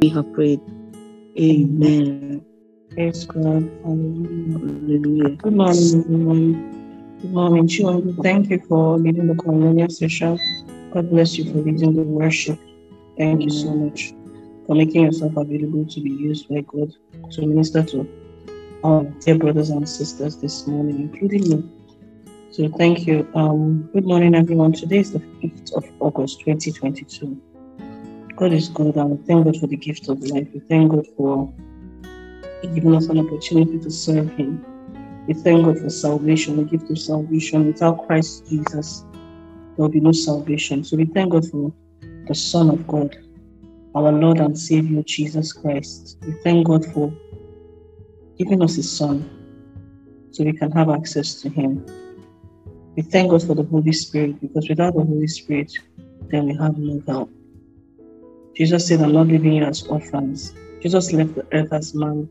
We have prayed. Amen. Praise God. Hallelujah. Hallelujah. Good morning, everyone. Good morning, children. Thank you for leading the communion session. God bless you for leading the worship. Thank you so much for making yourself available to be used by God to minister to our dear brothers and sisters this morning, including me. So thank you. Um, good morning, everyone. Today is the 5th of August, 2022. God is good, and we thank God for the gift of life. We thank God for giving us an opportunity to serve Him. We thank God for salvation, the gift of salvation. Without Christ Jesus, there will be no salvation. So we thank God for the Son of God, our Lord and Savior, Jesus Christ. We thank God for giving us His Son so we can have access to Him. We thank God for the Holy Spirit because without the Holy Spirit, then we have no help. Jesus said, I'm not leaving you as orphans. Jesus left the earth as man.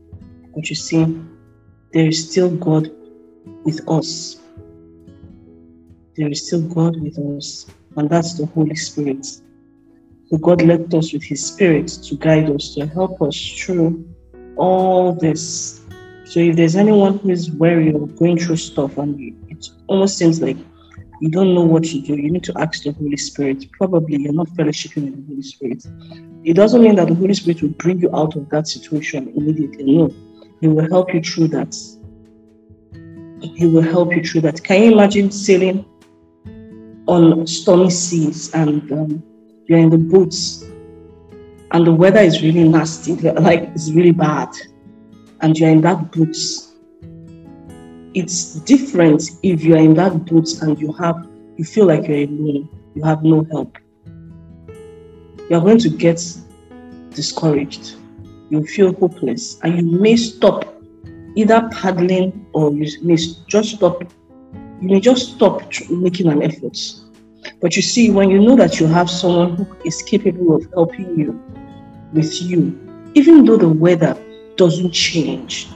But you see, there is still God with us. There is still God with us, and that's the Holy Spirit. So God left us with His Spirit to guide us, to help us through all this. So if there's anyone who is weary or going through stuff and it almost seems like you don't know what to do, you need to ask the Holy Spirit. Probably you're not fellowshipping with the Holy Spirit. It doesn't mean that the Holy Spirit will bring you out of that situation immediately. No, He will help you through that. He will help you through that. Can you imagine sailing on stormy seas and um, you're in the boats and the weather is really nasty, like it's really bad, and you're in that boat? It's different if you're in that boat and you have you feel like you're alone, you have no help. You're going to get discouraged. You feel hopeless, and you may stop either paddling or you may just stop. You may just stop making an effort. But you see, when you know that you have someone who is capable of helping you with you, even though the weather doesn't change,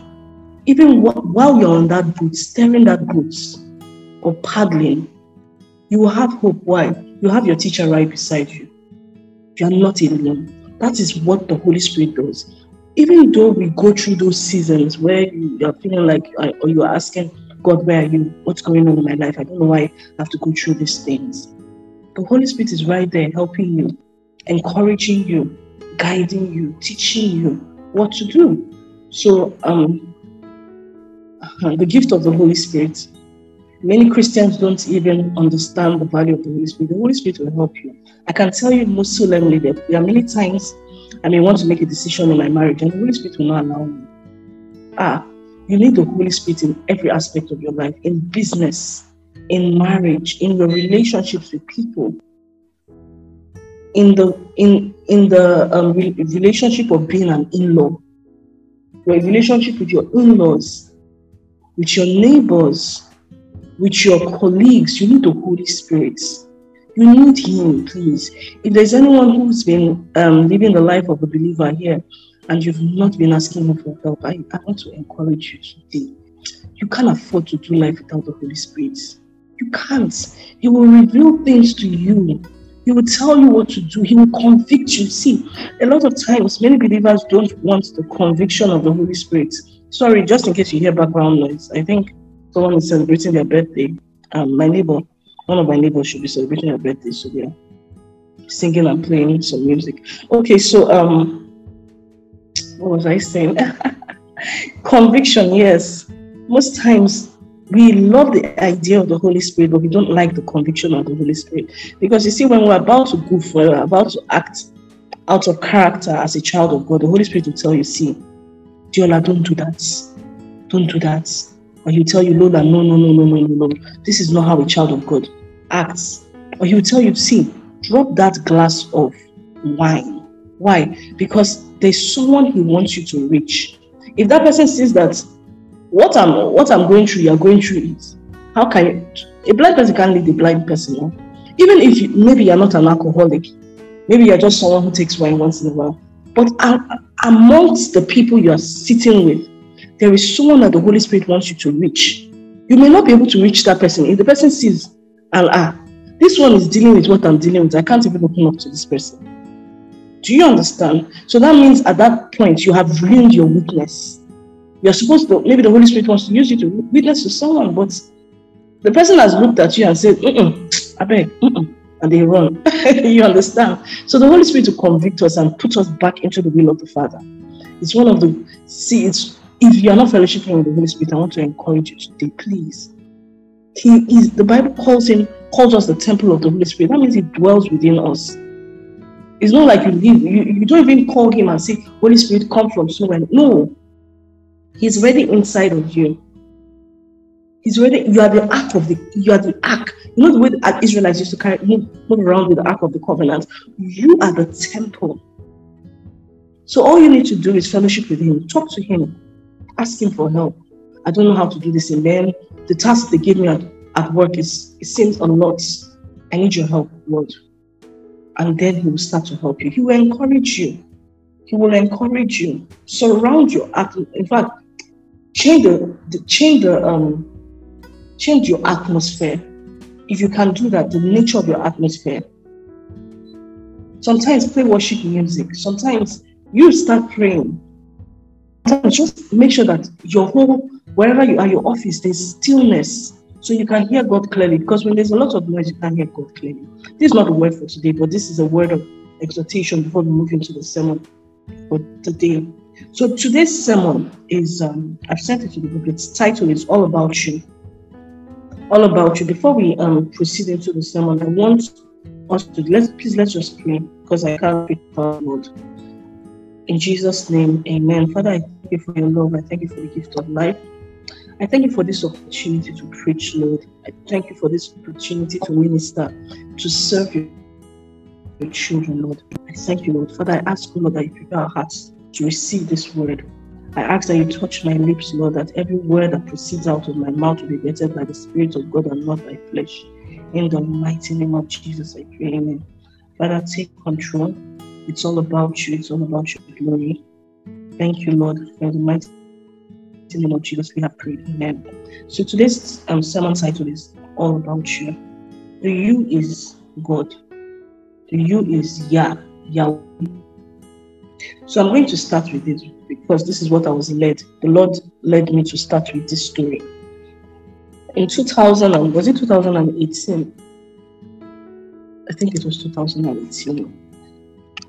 even wh- while you're on that boat, steering that boat or paddling, you will have hope. Why? You have your teacher right beside you. You are not alone. That is what the Holy Spirit does. Even though we go through those seasons where you are feeling like, uh, or you are asking, God, where are you? What's going on in my life? I don't know why I have to go through these things. The Holy Spirit is right there helping you, encouraging you, guiding you, teaching you what to do. So, um, the gift of the Holy Spirit. Many Christians don't even understand the value of the Holy Spirit. The Holy Spirit will help you. I can tell you most solemnly that there are many times I may want to make a decision in my marriage, and the Holy Spirit will not allow me. Ah, you need the Holy Spirit in every aspect of your life, in business, in marriage, in your relationships with people, in the in in the um, re- relationship of being an in-law, your relationship with your in-laws, with your neighbors, with your colleagues. You need the Holy Spirit. You need Him, please. If there's anyone who's been um, living the life of a believer here and you've not been asking Him for help, I, I want to encourage you today. You can't afford to do life without the Holy Spirit. You can't. He will reveal things to you. He will tell you what to do. He will convict you. See, a lot of times, many believers don't want the conviction of the Holy Spirit. Sorry, just in case you hear background noise, I think someone is celebrating their birthday. Um, my neighbor, one of my neighbors should be celebrating her birthday, so they're singing and playing some music. Okay, so um, what was I saying? Conviction, yes. Most times we love the idea of the Holy Spirit, but we don't like the conviction of the Holy Spirit. Because you see, when we're about to go for we're about to act out of character as a child of God, the Holy Spirit will tell you, see, Diola, don't do that. Don't do that. Or he'll tell you, Lola, no, no, no, no, no, no, no. This is not how a child of God acts. Or he will tell you, see, drop that glass of wine. Why? Because there's someone he wants you to reach. If that person sees that what I'm what I'm going through, you're going through it. How can you, a blind person can't lead a blind person? No? Even if you, maybe you're not an alcoholic, maybe you're just someone who takes wine once in a while. But amongst the people you are sitting with, there is someone that the Holy Spirit wants you to reach. You may not be able to reach that person. If the person sees, and ah, this one is dealing with what I'm dealing with, I can't even open up to this person. Do you understand? So that means at that point you have ruined your witness. You're supposed to, maybe the Holy Spirit wants to use you to witness to someone, but the person has looked at you and said, I beg, mm and they run. you understand? So the Holy Spirit to convict us and put us back into the will of the Father. It's one of the, see, it's, if you are not fellowshipping with the Holy Spirit, I want to encourage you today, please. He is, the Bible calls him, calls us the temple of the Holy Spirit. That means he dwells within us. It's not like you leave, you, you don't even call him and say, Holy Spirit, come from somewhere. No. He's already inside of you. He's already, you are the ark of the, you are the ark. You know the way the Israelites used to carry, move, move around with the ark of the covenant. You are the temple. So all you need to do is fellowship with him, talk to him, ask him for help. I don't know how to do this, and then the task they gave me at, at work is it seems a lot. I need your help, Lord. And then he will start to help you. He will encourage you. He will encourage you. Surround your in fact, change the, the change the um change your atmosphere. If you can do that, the nature of your atmosphere. Sometimes play worship music. Sometimes you start praying. Sometimes just make sure that your whole wherever you are, your office, there's stillness. So you can hear God clearly. Because when there's a lot of noise, you can't hear God clearly. This is not a word for today, but this is a word of exhortation before we move into the sermon for today. So today's sermon is um, I've sent it to the book. Its title is All About You all about you. Before we um, proceed into the sermon, I want us to let's please let's just pray because I can't pray word. In Jesus' name, Amen. Father, I thank you for your love. I thank you for the gift of life. I thank you for this opportunity to preach, Lord. I thank you for this opportunity to minister, to serve your children, Lord. I thank you, Lord. Father, I ask, Lord, that you prepare our hearts to receive this word. I ask that you touch my lips, Lord, that every word that proceeds out of my mouth will be vetted by the Spirit of God and not by flesh. In the mighty name of Jesus, I pray, Amen. Father, take control. It's all about you, it's all about your glory. Thank you, Lord, for the mighty name of Jesus. We have prayed, Amen. So today's um, sermon title is All About You. The you is God, the you is Yah, Yahweh. So I'm going to start with this because this is what I was led. The Lord led me to start with this story. In 2000, was it 2018? I think it was 2018.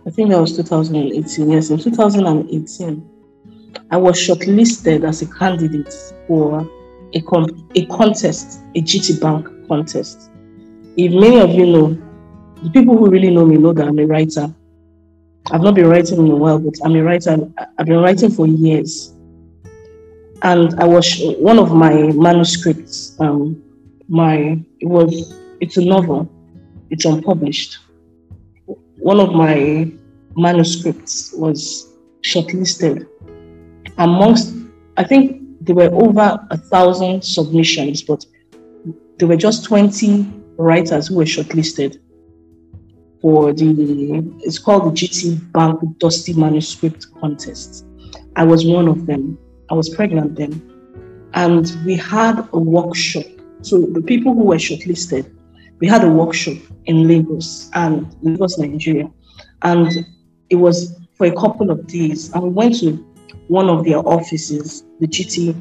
I think that was 2018. Yes, in 2018, I was shortlisted as a candidate for a, con- a contest, a GT Bank contest. If many of you know, the people who really know me know that I'm a writer. I've not been writing in a while, but I'm a writer. I've been writing for years. And I was one of my manuscripts. Um, my it was it's a novel. It's unpublished. One of my manuscripts was shortlisted amongst. I think there were over a thousand submissions, but there were just twenty writers who were shortlisted for the it's called the GT Bank Dusty Manuscript Contest. I was one of them. I was pregnant then. And we had a workshop. So the people who were shortlisted, we had a workshop in Lagos and Lagos, Nigeria. And it was for a couple of days. And we went to one of their offices, the GT.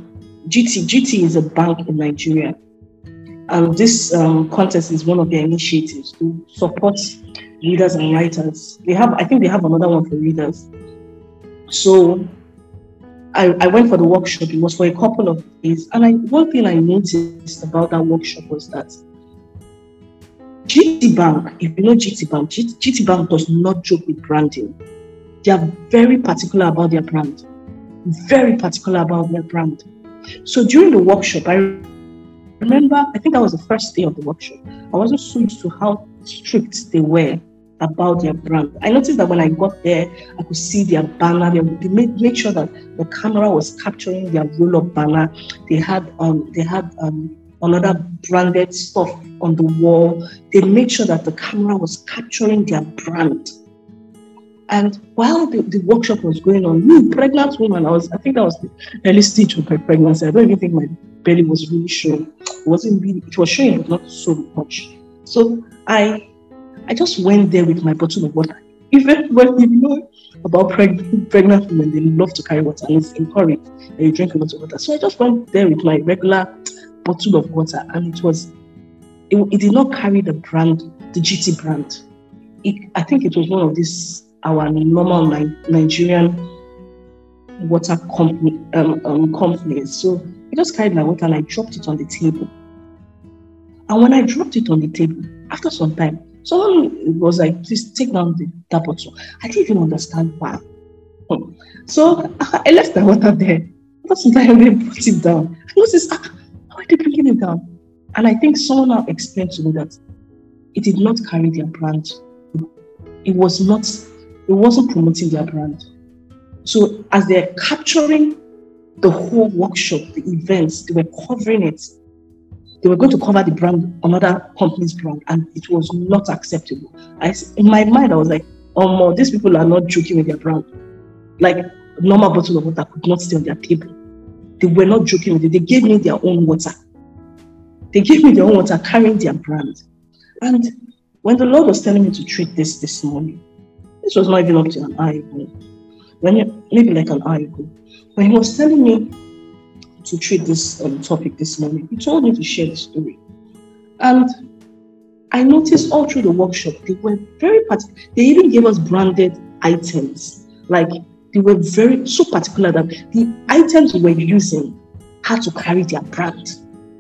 GT, GT is a bank in Nigeria. And this um, contest is one of their initiatives to support readers and writers. They have, I think they have another one for readers. So I, I went for the workshop. It was for a couple of days. And I, one thing I noticed about that workshop was that GT Bank, if you know GT Bank, GT Bank does not joke with branding. They are very particular about their brand. Very particular about their brand. So during the workshop, I remember, I think that was the first day of the workshop. I wasn't so used to how strict they were about their brand. I noticed that when I got there, I could see their banner. They, made, made sure that the camera was capturing their roll-up banner. They had um, they had um, another branded stuff on the wall. They made sure that the camera was capturing their brand. And while the, the workshop was going on, me, pregnant woman, I was I think that was the early stage of my pregnancy. I don't even think my belly was really showing. It wasn't really, it was showing, but not so much. So I I just went there with my bottle of water. even when you know about preg- pregnant women, they love to carry water and it's encouraged that you drink a lot of water. So I just went there with my regular bottle of water and it was, it, it did not carry the brand, the GT brand. It, I think it was one of these, our normal Ni- Nigerian water company, um, um, companies. So I just carried my water and I dropped it on the table. And when I dropped it on the table, after some time, someone was like, please take down the, that bottle. I didn't even understand why. So I left the water there. After some time, they brought it down. I noticed, ah, why are they bringing it down? And I think someone now explained to me that it did not carry their brand. It was not, it wasn't promoting their brand. So as they're capturing the whole workshop, the events, they were covering it. They were going to cover the brand, another company's brand, and it was not acceptable. I, in my mind, I was like, oh, these people are not joking with their brand. Like, normal bottle of water could not stay on their table. They were not joking with it. They gave me their own water. They gave me their own water carrying their brand. And when the Lord was telling me to treat this this morning, this was not even up to an hour ago. When you, maybe like an hour ago, when He was telling me to treat this um, topic this morning, He told me to share the story, and I noticed all through the workshop they were very particular. They even gave us branded items, like they were very so particular that the items we were using had to carry their brand.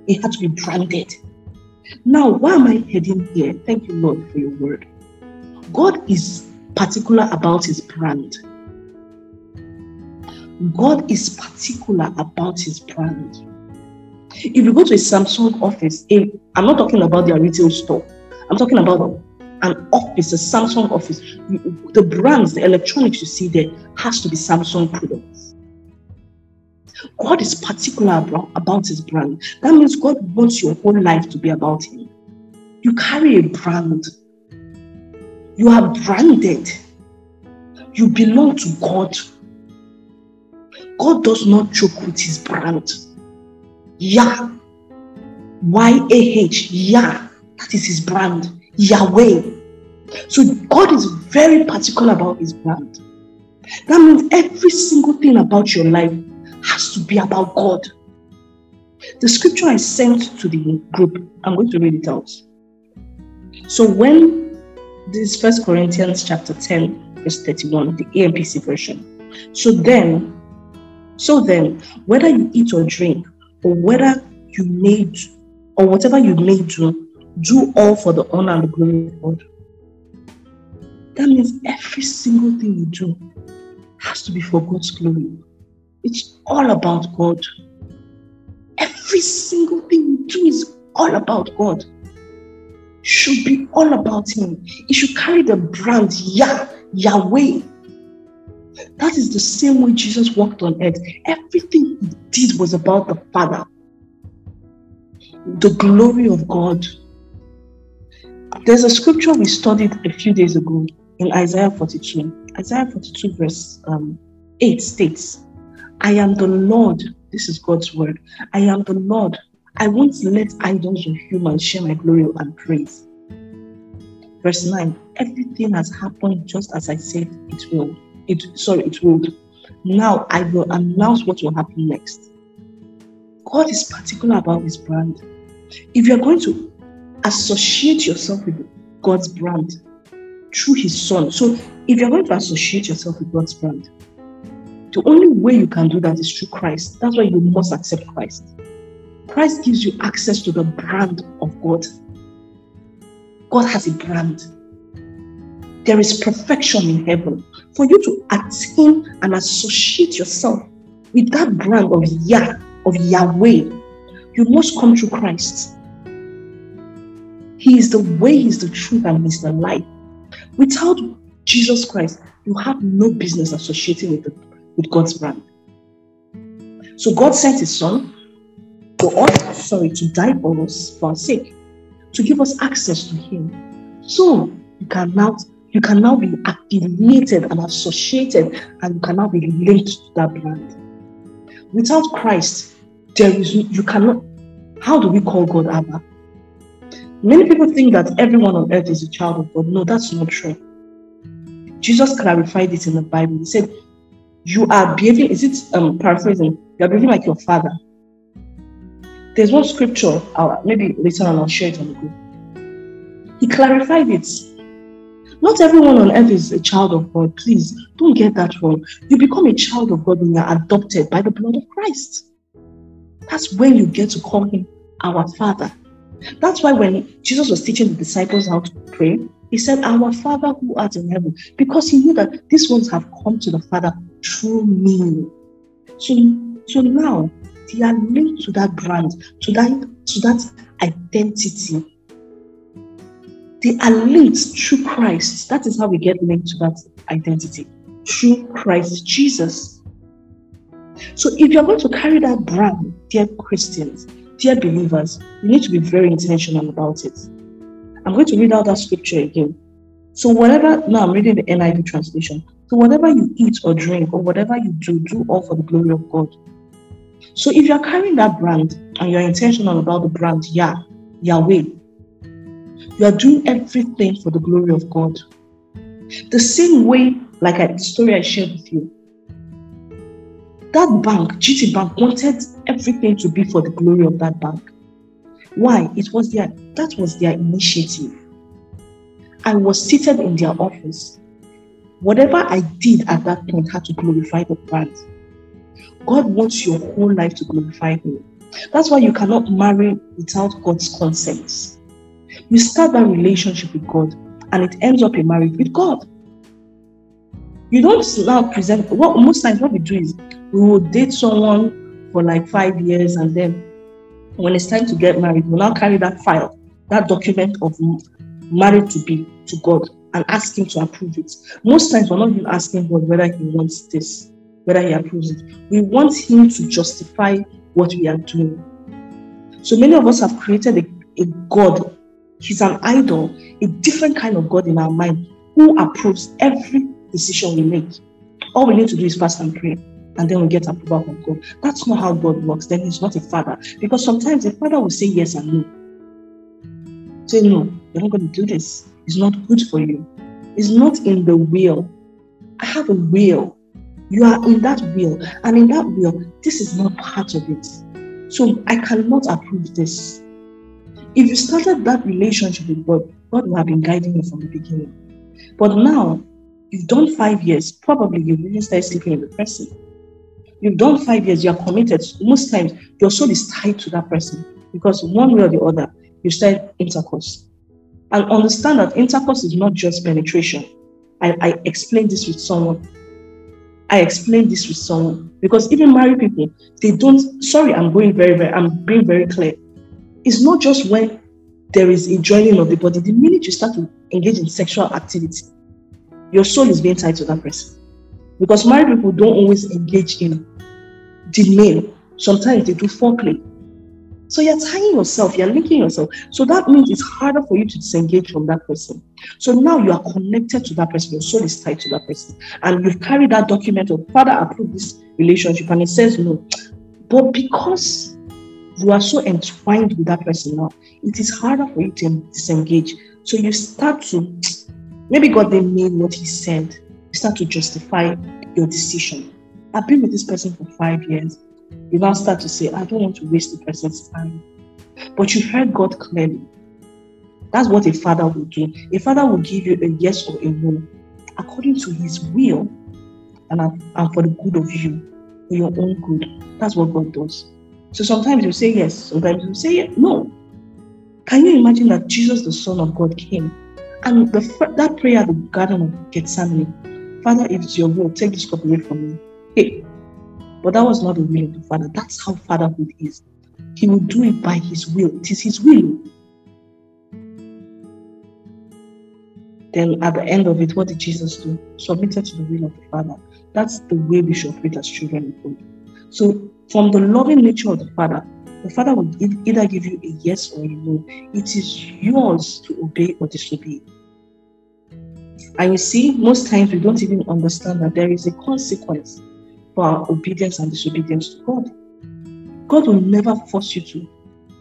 It had to be branded. Now, why am I heading here? Thank you, Lord, for your word. God is particular about his brand. God is particular about his brand. If you go to a Samsung office, I'm not talking about their retail store, I'm talking about an office, a Samsung office. The brands, the electronics you see there has to be Samsung products. God is particular about his brand. That means God wants your whole life to be about him. You carry a brand. You are branded. You belong to God. God does not choke with his brand. Yah. Y A H. Yah. That is his brand. Yahweh. So God is very particular about his brand. That means every single thing about your life has to be about God. The scripture I sent to the group, I'm going to read it out. So when this First Corinthians chapter 10, verse 31, the AMPC version. So then, so then, whether you eat or drink, or whether you made or whatever you may do, do all for the honor and the glory of God. That means every single thing you do has to be for God's glory. It's all about God. Every single thing you do is all about God. Should be all about Him. It should carry the brand Yah, Yahweh. That is the same way Jesus walked on earth. Everything He did was about the Father, the glory of God. There's a scripture we studied a few days ago in Isaiah 42. Isaiah 42, verse um, 8 states, I am the Lord. This is God's word. I am the Lord. I won't let idols of humans share my glory and praise. Verse 9 Everything has happened just as I said it will. It sorry, it would. Now I will announce what will happen next. God is particular about his brand. If you're going to associate yourself with God's brand through his son, so if you're going to associate yourself with God's brand, the only way you can do that is through Christ. That's why you must accept Christ. Christ gives you access to the brand of God. God has a brand. There is perfection in heaven. For you to attain and associate yourself with that brand of Yah, of Yahweh, you must come through Christ. He is the way, He is the truth, and He is the light. Without Jesus Christ, you have no business associating with, the, with God's brand. So God sent His Son for us, sorry, to die for us for our sake, to give us access to Him. So you can now you can now be affiliated and associated, and you can now be linked to that brand. Without Christ, there is you cannot. How do we call God Abba? Many people think that everyone on earth is a child of God. No, that's not true. Jesus clarified it in the Bible. He said, You are behaving, is it um, paraphrasing? You are behaving like your father. There's one scripture, I'll, maybe later on I'll share it on the group. He clarified it. Not everyone on earth is a child of God. Please don't get that wrong. You become a child of God when you're adopted by the blood of Christ. That's when you get to call him our Father. That's why when Jesus was teaching the disciples how to pray, he said, Our Father who art in heaven, because he knew that these ones have come to the Father through me. So, so now they are linked to that brand, to that, to that identity. They are linked through Christ. That is how we get linked to that identity. Through Christ Jesus. So if you're going to carry that brand, dear Christians, dear believers, you need to be very intentional about it. I'm going to read out that scripture again. So, whatever, now I'm reading the NIV translation. So, whatever you eat or drink or whatever you do, do all for the glory of God. So, if you're carrying that brand and you're intentional about the brand, Yah, Yahweh, you are doing everything for the glory of God. The same way, like a story I shared with you, that bank, GT Bank, wanted everything to be for the glory of that bank. Why? It was their that was their initiative. I was seated in their office. Whatever I did at that point had to glorify the brand. God wants your whole life to glorify Him. That's why you cannot marry without God's consent. You start that relationship with God and it ends up a marriage with God. You don't now present what most times what we do is we will date someone for like five years and then when it's time to get married, we'll now carry that file, that document of married to be to God and ask Him to approve it. Most times, we're not even asking God whether He wants this, whether He approves it. We want Him to justify what we are doing. So many of us have created a, a God. He's an idol, a different kind of God in our mind who approves every decision we make. All we need to do is fast and pray and then we get approval from God. That's not how God works. Then He's not a father. Because sometimes a father will say yes and no. Say, no, you're not going to do this. It's not good for you. It's not in the will. I have a will. You are in that will. And in that will, this is not part of it. So I cannot approve this. If you started that relationship with God, God will have been guiding you from the beginning. But now, you've done five years, probably you really started sleeping with the person. You've done five years, you're committed. Most times, your soul is tied to that person because one way or the other, you start intercourse. And understand that intercourse is not just penetration. I, I explained this with someone. I explained this with someone because even married people, they don't. Sorry, I'm going very, very, I'm being very clear. It's not just when there is a joining of the body. The minute you start to engage in sexual activity, your soul is being tied to that person. Because married people don't always engage in the male. Sometimes they do foreplay. So you're tying yourself, you're linking yourself. So that means it's harder for you to disengage from that person. So now you are connected to that person, your soul is tied to that person. And you've carried that document of Father approved this relationship, and it says no. But because you are so entwined with that person now, it is harder for you to disengage. So you start to maybe God didn't mean what he said. You start to justify your decision. I've been with this person for five years. You now start to say, I don't want to waste the person's time. But you heard God clearly. That's what a father will do. A father will give you a yes or a no according to his will and, for the good of you, for your own good. That's what God does. So sometimes you say yes, sometimes you say no. Can you imagine that Jesus, the Son of God, came and the, that prayer at the Garden of Gethsemane, Father, if it's your will, take this cup away from me. Hey, but that was not the will of the Father. That's how fatherhood is. He will do it by His will. It is His will. Then at the end of it, what did Jesus do? Submitted to the will of the Father. That's the way we should operate as children of God. So, from the loving nature of the Father, the Father will either give you a yes or a no. It is yours to obey or disobey. And you see, most times we don't even understand that there is a consequence for our obedience and disobedience to God. God will never force you to,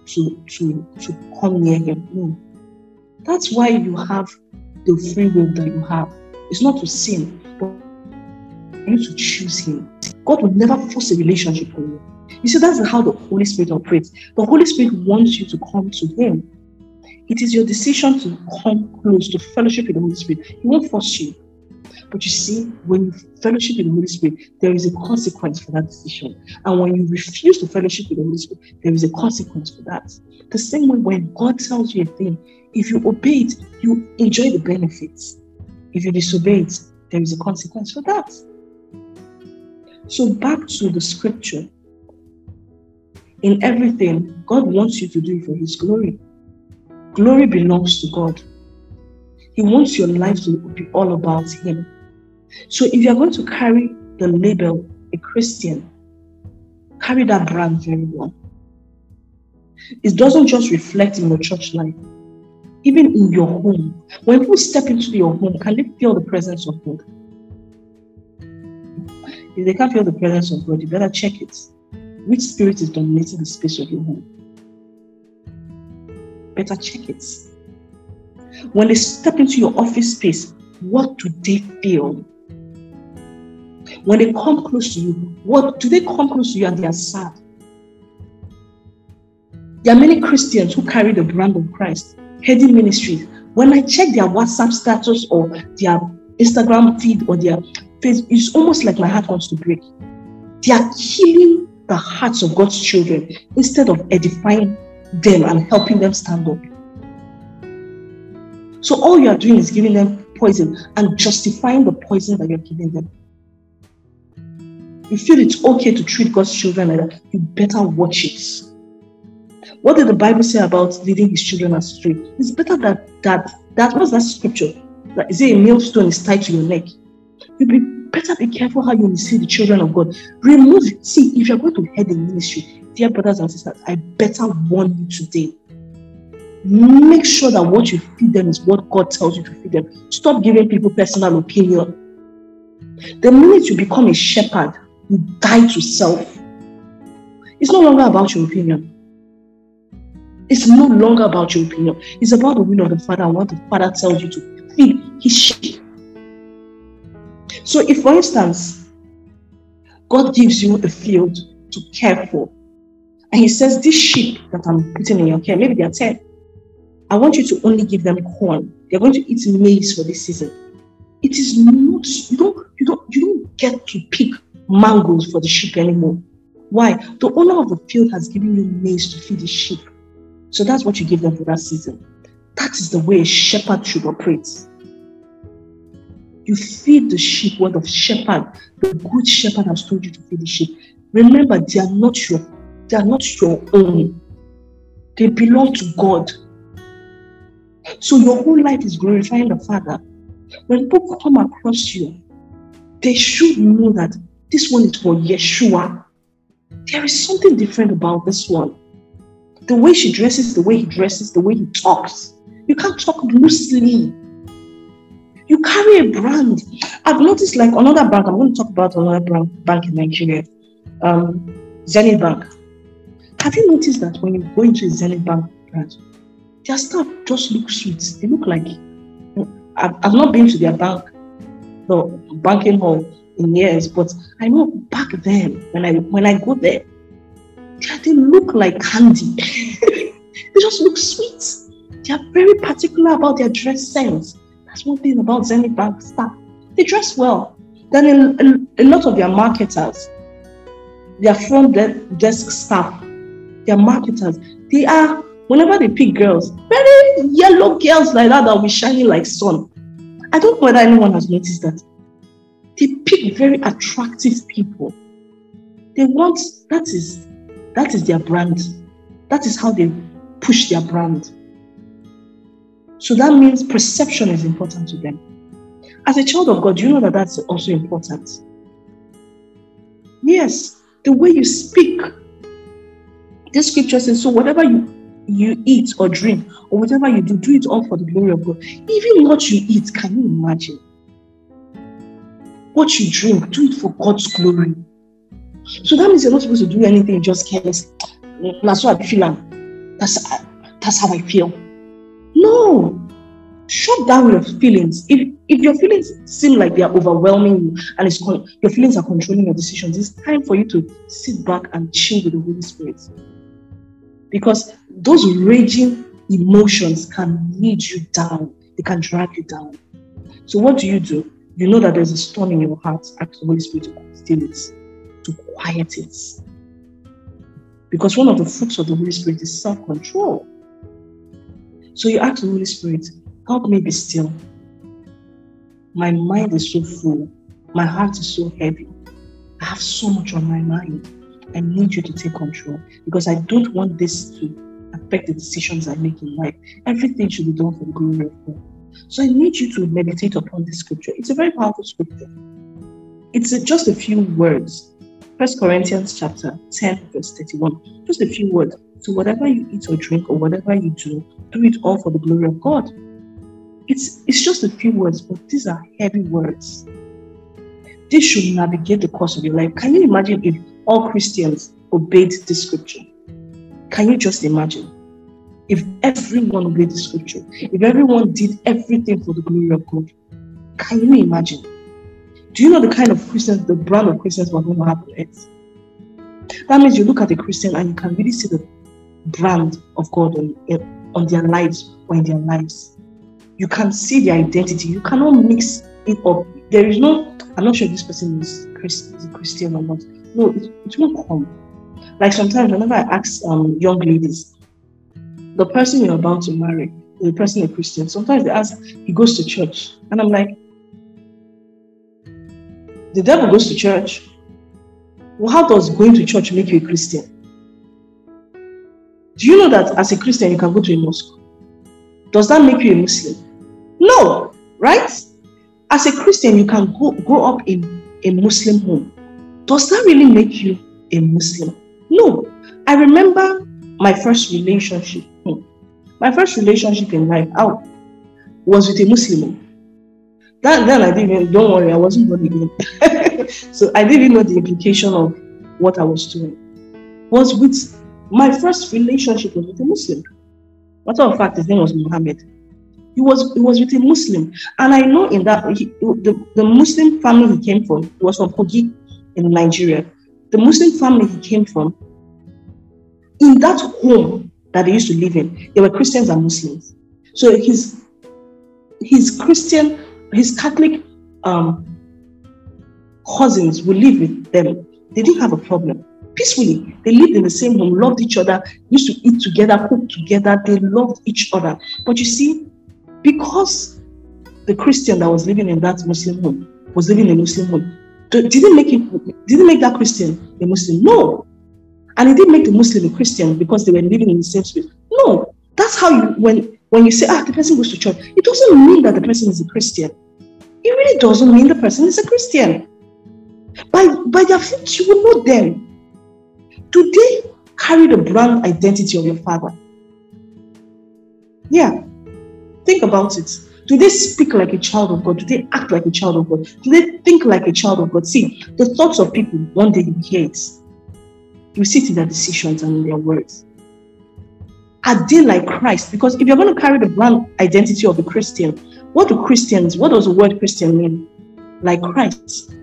to, to, to come near Him. No. That's why you have the free will that you have. It's not to sin, but you to choose Him. God will never force a relationship on you. You see, that's how the Holy Spirit operates. The Holy Spirit wants you to come to Him. It is your decision to come close to fellowship with the Holy Spirit. He won't force you. But you see, when you fellowship with the Holy Spirit, there is a consequence for that decision. And when you refuse to fellowship with the Holy Spirit, there is a consequence for that. The same way when God tells you a thing, if you obey it, you enjoy the benefits. If you disobey it, there is a consequence for that. So, back to the scripture. In everything, God wants you to do for His glory. Glory belongs to God. He wants your life to be all about Him. So, if you're going to carry the label a Christian, carry that brand very well. It doesn't just reflect in your church life, even in your home. When people step into your home, can they feel the presence of God? If they can't feel the presence of God, you better check it. Which spirit is dominating the space of your home? Better check it. When they step into your office space, what do they feel? When they come close to you, what do they come close to you and they are sad? There are many Christians who carry the brand of Christ, heading ministries. When I check their WhatsApp status or their Instagram feed or their it's almost like my heart wants to break. They are killing the hearts of God's children instead of edifying them and helping them stand up. So all you are doing is giving them poison and justifying the poison that you're giving them. You feel it's okay to treat God's children like that, you better watch it. What did the Bible say about leading his children astray? It's better that that that was that scripture. That is it a millstone is tied to your neck. You be better be careful how you see the children of God. Remove see if you're going to head the ministry, dear brothers and sisters, I better warn you today. Make sure that what you feed them is what God tells you to feed them. Stop giving people personal opinion. The minute you become a shepherd, you die to self. It's no longer about your opinion. It's no longer about your opinion. It's about the will of the Father and what the Father tells you to feed his sheep. So, if for instance, God gives you a field to care for, and He says, These sheep that I'm putting in your care, maybe they are 10. I want you to only give them corn. They're going to eat maize for this season. It is not, you don't, you don't, you don't get to pick mangoes for the sheep anymore. Why? The owner of the field has given you maize to feed the sheep. So that's what you give them for that season. That is the way a shepherd should operate. You feed the sheep what the shepherd, the good shepherd has told you to feed the sheep. Remember, they are not your, they are not your own. They belong to God. So your whole life is glorifying the Father. When people come across you, they should know that this one is for Yeshua. There is something different about this one the way she dresses, the way he dresses, the way he talks. You can't talk loosely. You carry a brand. I've noticed like another bank, I'm going to talk about another bank, bank in Nigeria, um, Zenith Bank. Have you noticed that when you go into a Zenith Bank branch, their staff just look sweet. They look like I've, I've not been to their bank, the banking hall in years, but I know back then when I when I go there, they look like candy. they just look sweet. They are very particular about their dress sense. That's one thing about Zenith Bank staff. They dress well. Then a, a, a lot of their marketers, their front desk staff, their marketers, they are, whenever they pick girls, very yellow girls like that that will be shining like sun. I don't know whether anyone has noticed that. They pick very attractive people. They want, that is that is their brand. That is how they push their brand. So that means perception is important to them. As a child of God, you know that that's also important. Yes, the way you speak. This scripture says, so whatever you, you eat or drink, or whatever you do, do it all for the glory of God. Even what you eat, can you imagine? What you drink, do it for God's glory. So that means you're not supposed to do anything just careless. That's what I feel. That's, that's how I feel. No. shut down your feelings. If if your feelings seem like they are overwhelming you and it's con- your feelings are controlling your decisions, it's time for you to sit back and chill with the Holy Spirit. Because those raging emotions can lead you down, they can drag you down. So, what do you do? You know that there's a storm in your heart. Ask the Holy Spirit to still it, to quiet it. Because one of the fruits of the Holy Spirit is self control. So, you ask the Holy Spirit, help me be still. My mind is so full, my heart is so heavy. I have so much on my mind. I need you to take control because I don't want this to affect the decisions I make in life. Everything should be done for the glory of God. So I need you to meditate upon this scripture. It's a very powerful scripture. It's just a few words. First Corinthians chapter 10, verse 31. Just a few words. So whatever you eat or drink or whatever you do, do it all for the glory of God. It's it's just a few words, but these are heavy words. This should navigate the course of your life. Can you imagine if all Christians obeyed this scripture? Can you just imagine? If everyone obeyed the scripture, if everyone did everything for the glory of God, can you imagine? Do you know the kind of Christians, the brand of Christians we're going to have on earth? That means you look at a Christian and you can really see the brand of God on, on their lives or in their lives. You can see their identity. You cannot mix it up. There is no, I'm not sure this person is, Christ, is Christian or not. No, it, it won't come. Like sometimes, whenever I ask um, young ladies, the person you're about to marry a person a Christian. Sometimes they ask, he goes to church. And I'm like, the devil goes to church. Well, how does going to church make you a Christian? Do you know that as a Christian, you can go to a mosque? Does that make you a Muslim? No, right? As a Christian, you can go, grow up in a Muslim home. Does that really make you a Muslim? No. I remember my first relationship. Hmm. My first relationship in life out was with a Muslim. That then I didn't even, don't worry, I wasn't born again. so I didn't know the implication of what I was doing. Was with my first relationship was with a Muslim. Matter of fact, his name was Muhammad. He was he was with a Muslim, and I know in that he, the, the Muslim family he came from was from Kogi in Nigeria the Muslim family he came from, in that home that they used to live in, there were Christians and Muslims. So his his Christian, his Catholic um, cousins would live with them. They didn't have a problem. Peacefully, they lived in the same home, loved each other, used to eat together, cook together. They loved each other. But you see, because the Christian that was living in that Muslim home was living in a Muslim home, didn't make it didn't make that Christian a Muslim. No. And it didn't make the Muslim a Christian because they were living in the same space. No. That's how you when when you say ah the person goes to church, it doesn't mean that the person is a Christian. It really doesn't mean the person is a Christian. By by their fruits you will know them. Do they carry the brand identity of your father? Yeah. Think about it. Do they speak like a child of God? Do they act like a child of God? Do they think like a child of God? See, the thoughts of people, one day you hear it. You see it in their decisions and in their words. Are they like Christ? Because if you're going to carry the brand identity of a Christian, what do Christians, what does the word Christian mean? Like Christ.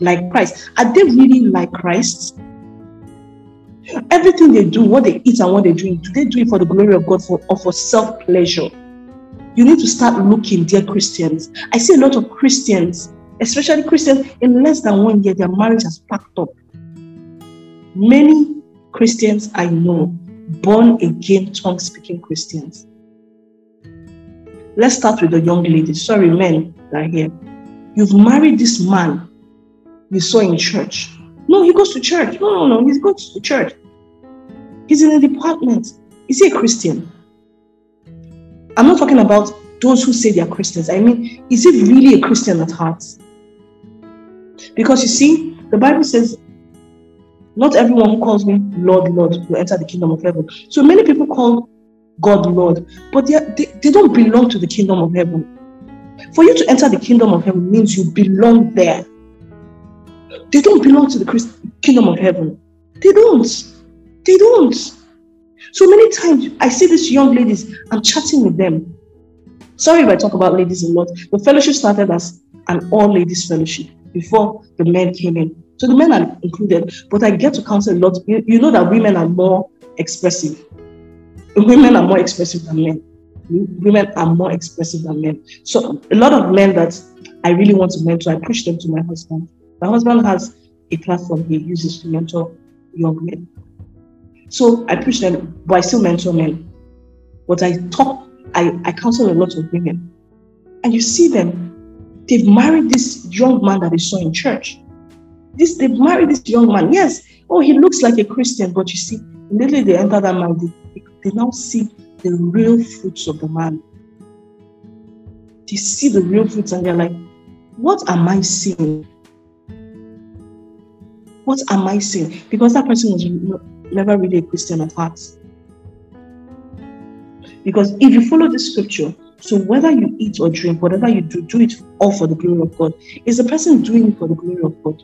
Like Christ. Are they really like Christ? Everything they do, what they eat and what they drink, do they do it for the glory of God for, or for self pleasure? You need to start looking, dear Christians. I see a lot of Christians, especially Christians, in less than one year, their marriage has packed up. Many Christians I know, born again, tongue speaking Christians. Let's start with the young lady. Sorry, men that are here. You've married this man you saw in church. No, he goes to church. No, no, no, he goes to church. He's in a department. Is he a Christian? I'm not talking about those who say they are Christians. I mean, is he really a Christian at heart? Because you see, the Bible says, not everyone who calls me Lord, Lord will enter the kingdom of heaven. So many people call God Lord, but they, they, they don't belong to the kingdom of heaven. For you to enter the kingdom of heaven means you belong there. They don't belong to the Christ, kingdom of heaven. They don't. They don't. So many times I see these young ladies, I'm chatting with them. Sorry if I talk about ladies a lot. The fellowship started as an all ladies fellowship before the men came in. So the men are included, but I get to counsel a lot. You, you know that women are more expressive. Women are more expressive than men. Women are more expressive than men. So a lot of men that I really want to mentor, I push them to my husband. My husband has a platform he uses to mentor young men. So I push them, but I still mentor men. But I talk, I, I counsel a lot of women. And you see them, they've married this young man that they saw in church. This they've married this young man. Yes, oh, he looks like a Christian, but you see, immediately they enter that man, they, they now see the real fruits of the man. They see the real fruits and they're like, what am I seeing? What am I saying? Because that person was never really a Christian at heart. Because if you follow the scripture, so whether you eat or drink, whatever you do, do it all for the glory of God. Is the person doing it for the glory of God?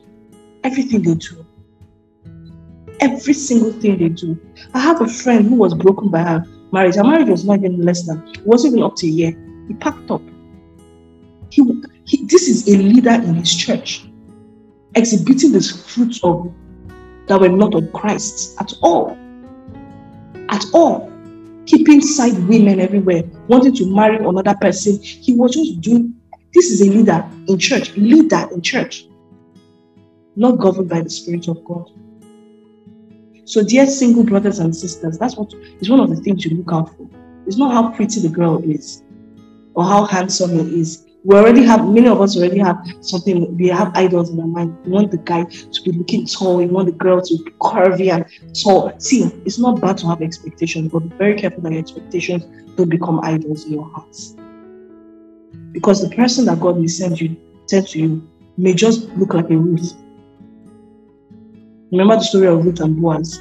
Everything they do. Every single thing they do. I have a friend who was broken by her marriage. Her marriage was not even less than, it wasn't even up to a year. He packed up. He, he this is a leader in his church, exhibiting the fruits of that were not of Christ at all. At all. Keeping side women everywhere, wanting to marry another person. He was just doing this is a leader in church, leader in church, not governed by the Spirit of God. So, dear single brothers and sisters, that's what is one of the things you look out for. It's not how pretty the girl is or how handsome he is we already have many of us already have something we have idols in our mind we want the guy to be looking tall we want the girl to be curvy and tall see it's not bad to have expectations but be very careful that your expectations don't become idols in your hearts because the person that god may send you send to you may just look like a Ruth. Remember the story of Ruth and Boaz?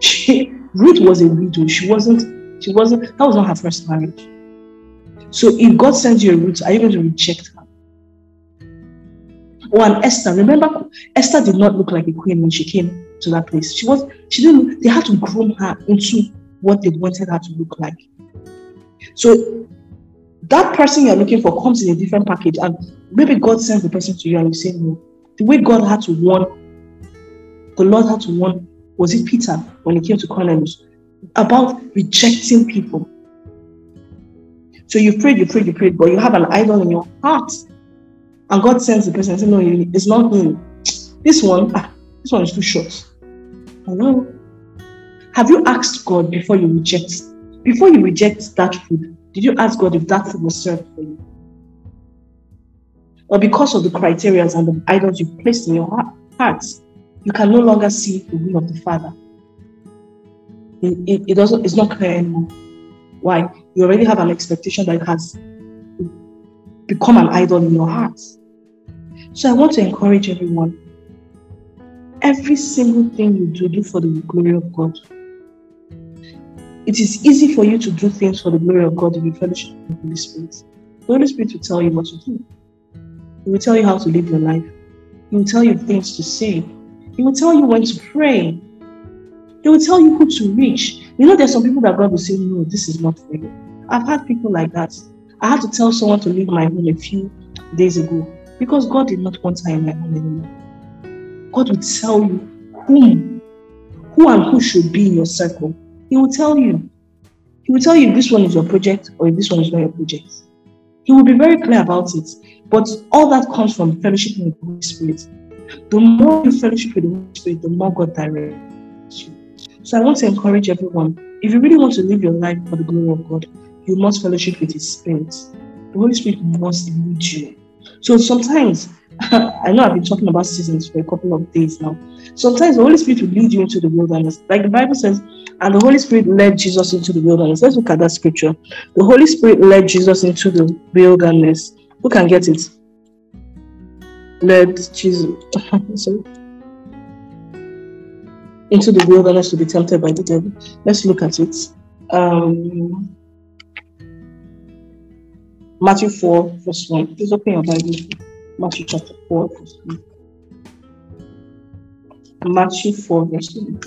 She, Ruth was a widow. She wasn't, she wasn't, that was not her first marriage. So if God sends you a Ruth, are you going to reject her? Or Esther. Remember, Esther did not look like a queen when she came to that place. She was, she didn't, they had to groom her into what they wanted her to look like. So that person you're looking for comes in a different package, and maybe God sends the person to you and you say no. The way God had to warn, the Lord had to warn, was it Peter when he came to Cornelius about rejecting people? So you prayed, you prayed, you prayed, but you have an idol in your heart. And God sends the person and says, No, it's not him. This one, ah, this one is too short. Hello? Have you asked God before you reject? Before you reject that food, did you ask God if that food was served for you? Or because of the criteria and the idols you placed in your heart, you can no longer see the will of the Father. It, it, it doesn't, it's not clear anymore. Why? You already have an expectation that has become an idol in your heart. So I want to encourage everyone. Every single thing you do, do for the glory of God. It is easy for you to do things for the glory of God if you fellowship with the Holy Spirit. The Holy Spirit will tell you what to do. He will tell you how to live your life. He will tell you things to say. He will tell you when to pray. He will tell you who to reach. You know, there's some people that God will say, No, this is not for you. I've had people like that. I had to tell someone to leave my home a few days ago because God did not want her in my home anymore. God will tell you whom, who and who should be in your circle. He will tell you. He will tell you if this one is your project or if this one is not your project. He will be very clear about it. But all that comes from fellowship with the Holy Spirit. The more you fellowship with the Holy Spirit, the more God directs you. So I want to encourage everyone if you really want to live your life for the glory of God, you must fellowship with His Spirit. The Holy Spirit must lead you. So sometimes, I know I've been talking about seasons for a couple of days now. Sometimes the Holy Spirit will lead you into the wilderness. Like the Bible says, and the Holy Spirit led Jesus into the wilderness. Let's look at that scripture. The Holy Spirit led Jesus into the wilderness. Who can get it? Led Jesus. Sorry into the wilderness to be tempted by the devil. Let's look at it. Um, Matthew 4, verse 1. Please open your Bible. Matthew chapter 4, verse 1. Matthew 4, verse 1.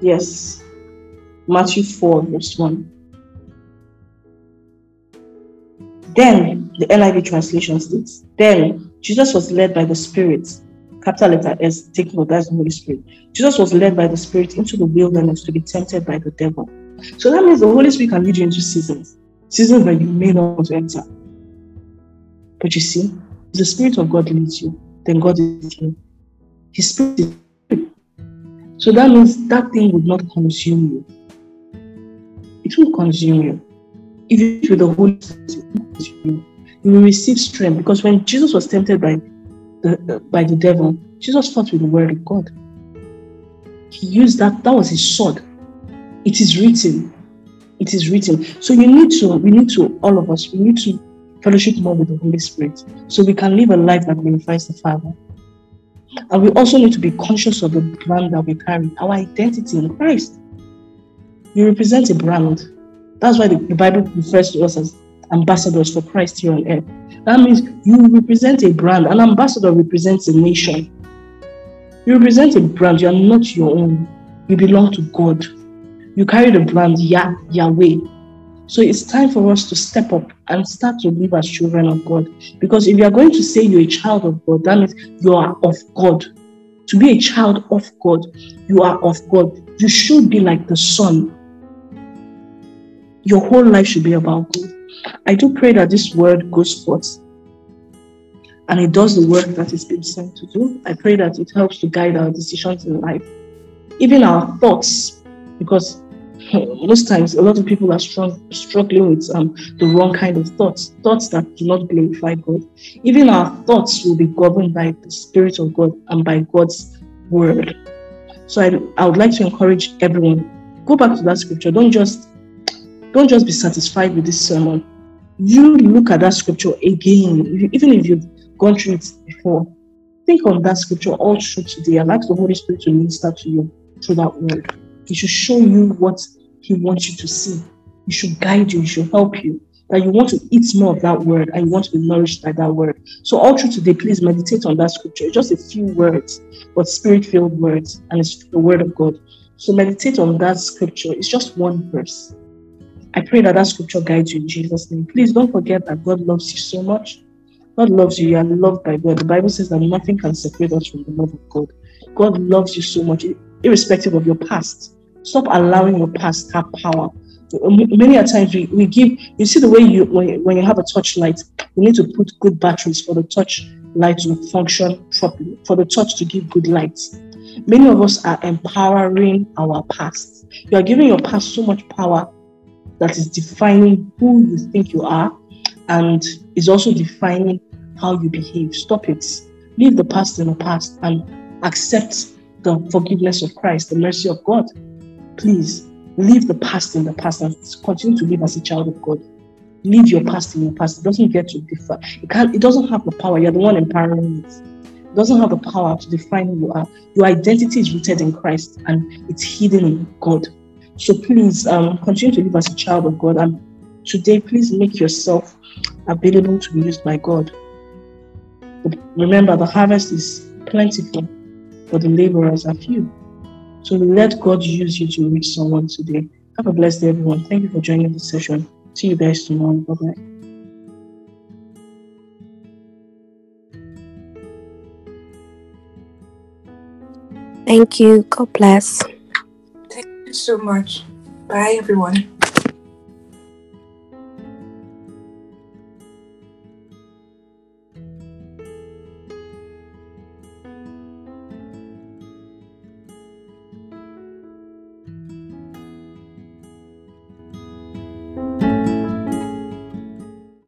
Yes. Matthew 4, verse 1. Then, the NIV translation states, Then Jesus was led by the Spirit, capital letter S, taking of that's the Holy Spirit. Jesus was led by the Spirit into the wilderness to be tempted by the devil. So that means the Holy Spirit can lead you into seasons, seasons that you may not want to enter. But you see, if the Spirit of God leads you, then God is you. His Spirit is so that means that thing would not consume you. It will consume you. If you with the Holy Spirit, you, you will receive strength. Because when Jesus was tempted by the by the devil, Jesus fought with the word of God. He used that, that was his sword. It is written. It is written. So you need to, we need to, all of us, we need to fellowship more with the Holy Spirit so we can live a life that glorifies the Father. And we also need to be conscious of the brand that we carry, our identity in Christ. You represent a brand. That's why the, the Bible refers to us as ambassadors for Christ here on earth. That means you represent a brand. An ambassador represents a nation. You represent a brand. You are not your own. You belong to God. You carry the brand Yah, Yahweh. So it's time for us to step up and start to live as children of God. Because if you are going to say you're a child of God, that means you are of God. To be a child of God, you are of God. You should be like the Son. Your whole life should be about God. I do pray that this word goes forth and it does the work that it's been sent to do. I pray that it helps to guide our decisions in life, even our thoughts, because most times a lot of people are strong, struggling with um, the wrong kind of thoughts, thoughts that do not glorify God. Even our thoughts will be governed by the Spirit of God and by God's word. So I, I would like to encourage everyone, go back to that scripture. Don't just don't just be satisfied with this sermon. You look at that scripture again, even if you've gone through it before. Think on that scripture all through today. I'd like the Holy Spirit to minister to you through that word. He should show you what He wants you to see. He should guide you. He should help you. That you want to eat more of that word and you want to be nourished by that word. So, all through today, please meditate on that scripture. Just a few words, but spirit filled words, and it's the word of God. So, meditate on that scripture. It's just one verse. I pray that that scripture guides you in Jesus' name. Please don't forget that God loves you so much. God loves you. You are loved by God. The Bible says that nothing can separate us from the love of God. God loves you so much, irrespective of your past. Stop allowing your past to have power. Many a times we, we give, you see the way you, when, when you have a touch light, you need to put good batteries for the touch light to function properly, for the touch to give good light. Many of us are empowering our past. You are giving your past so much power that is defining who you think you are and is also defining how you behave. Stop it. Leave the past in the past and accept the forgiveness of Christ, the mercy of God. Please leave the past in the past and continue to live as a child of God. Leave your past in your past. It doesn't get to differ. It can't. It doesn't have the power. You're the one empowering it. It doesn't have the power to define who you are. Your identity is rooted in Christ and it's hidden in God. So please um, continue to live as a child of God. And today, please make yourself available to be used by God. But remember, the harvest is plentiful, but the laborers are few. So let God use you to reach someone today. Have a blessed day, everyone. Thank you for joining this session. See you guys tomorrow. Bye bye. Thank you. God bless. So much. Bye, everyone.